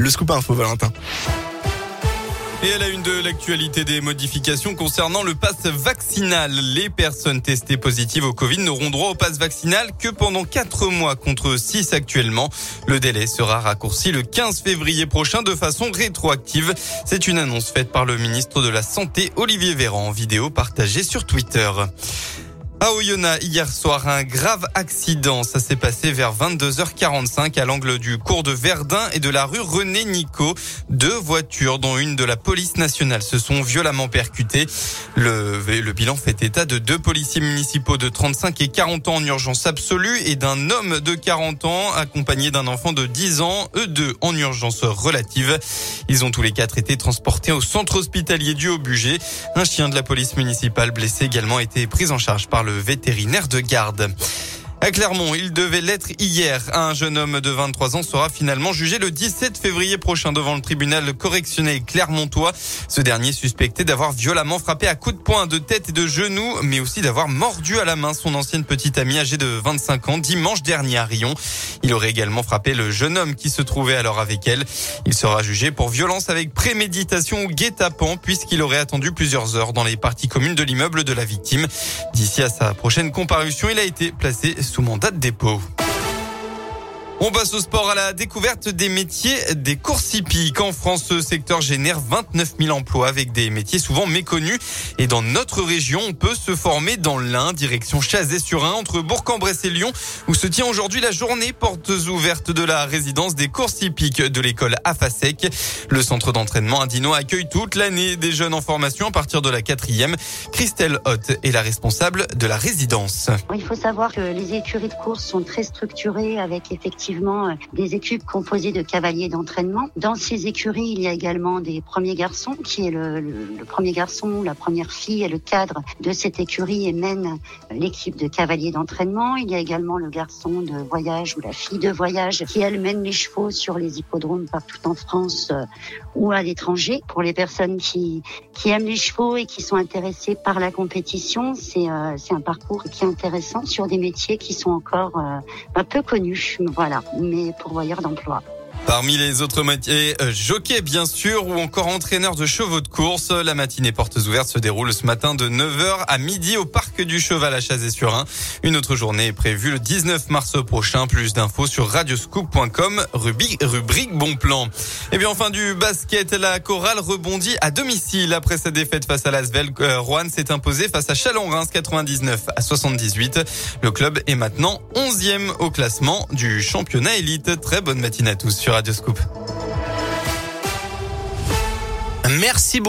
Le scoop info, Valentin. Et à la une de l'actualité des modifications concernant le pass vaccinal. Les personnes testées positives au Covid n'auront droit au pass vaccinal que pendant 4 mois contre 6 actuellement. Le délai sera raccourci le 15 février prochain de façon rétroactive. C'est une annonce faite par le ministre de la Santé Olivier Véran en vidéo partagée sur Twitter. À Oyonnax, hier soir, un grave accident. Ça s'est passé vers 22h45 à l'angle du cours de Verdun et de la rue René Nico. Deux voitures, dont une de la police nationale, se sont violemment percutées. Le, le bilan fait état de deux policiers municipaux de 35 et 40 ans en urgence absolue et d'un homme de 40 ans accompagné d'un enfant de 10 ans, eux deux en urgence relative. Ils ont tous les quatre été transportés au centre hospitalier du Haut-Buget. Un chien de la police municipale blessé également été pris en charge par le vétérinaire de garde. À Clermont, il devait l'être hier. Un jeune homme de 23 ans sera finalement jugé le 17 février prochain devant le tribunal correctionnel clermontois. Ce dernier suspecté d'avoir violemment frappé à coups de poing, de tête et de genoux, mais aussi d'avoir mordu à la main son ancienne petite amie âgée de 25 ans dimanche dernier à Rion. Il aurait également frappé le jeune homme qui se trouvait alors avec elle. Il sera jugé pour violence avec préméditation ou guet-apens puisqu'il aurait attendu plusieurs heures dans les parties communes de l'immeuble de la victime. D'ici à sa prochaine comparution, il a été placé sous mandat de dépôt. On passe au sport à la découverte des métiers des courses hippiques. En France, ce secteur génère 29 000 emplois avec des métiers souvent méconnus. Et dans notre région, on peut se former dans l'Ain, direction Chazé-sur-Ain, entre Bourg-en-Bresse et Lyon, où se tient aujourd'hui la journée portes ouvertes de la résidence des courses hippiques de l'école AFASEC. Le centre d'entraînement Indino accueille toute l'année des jeunes en formation à partir de la quatrième. Christelle Hoth est la responsable de la résidence. Il faut savoir que les écuries de course sont très structurées avec effectivement euh, des équipes composées de cavaliers d'entraînement. Dans ces écuries, il y a également des premiers garçons, qui est le, premier garçon, la première fille et le cadre de cette écurie et mène l'équipe de cavaliers d'entraînement. Il y a également le garçon de voyage ou la fille de voyage qui, elle, mène les chevaux sur les hippodromes partout en France euh, ou à l'étranger. Pour les personnes qui, aiment les chevaux et qui sont intéressées par la compétition, c'est euh, un parcours qui est intéressant sur des métiers qui sont encore un peu connus. Voilà mais pourvoyeur d'emploi. Parmi les autres métiers, euh, jockey bien sûr ou encore entraîneur de chevaux de course. La matinée portes ouvertes se déroule ce matin de 9h à midi au parc du Cheval à Chazé-sur-Ain. Une autre journée est prévue le 19 mars prochain. Plus d'infos sur radioscoop.com, rubrique, bon plan. Et bien enfin du basket, la chorale rebondit à domicile après sa défaite face à l'Asvel. Euh, Rouen s'est imposé face à Chalon-Reims 99 à 78. Le club est maintenant 11e au classement du championnat élite. Très bonne matinée à tous sur Merci beaucoup.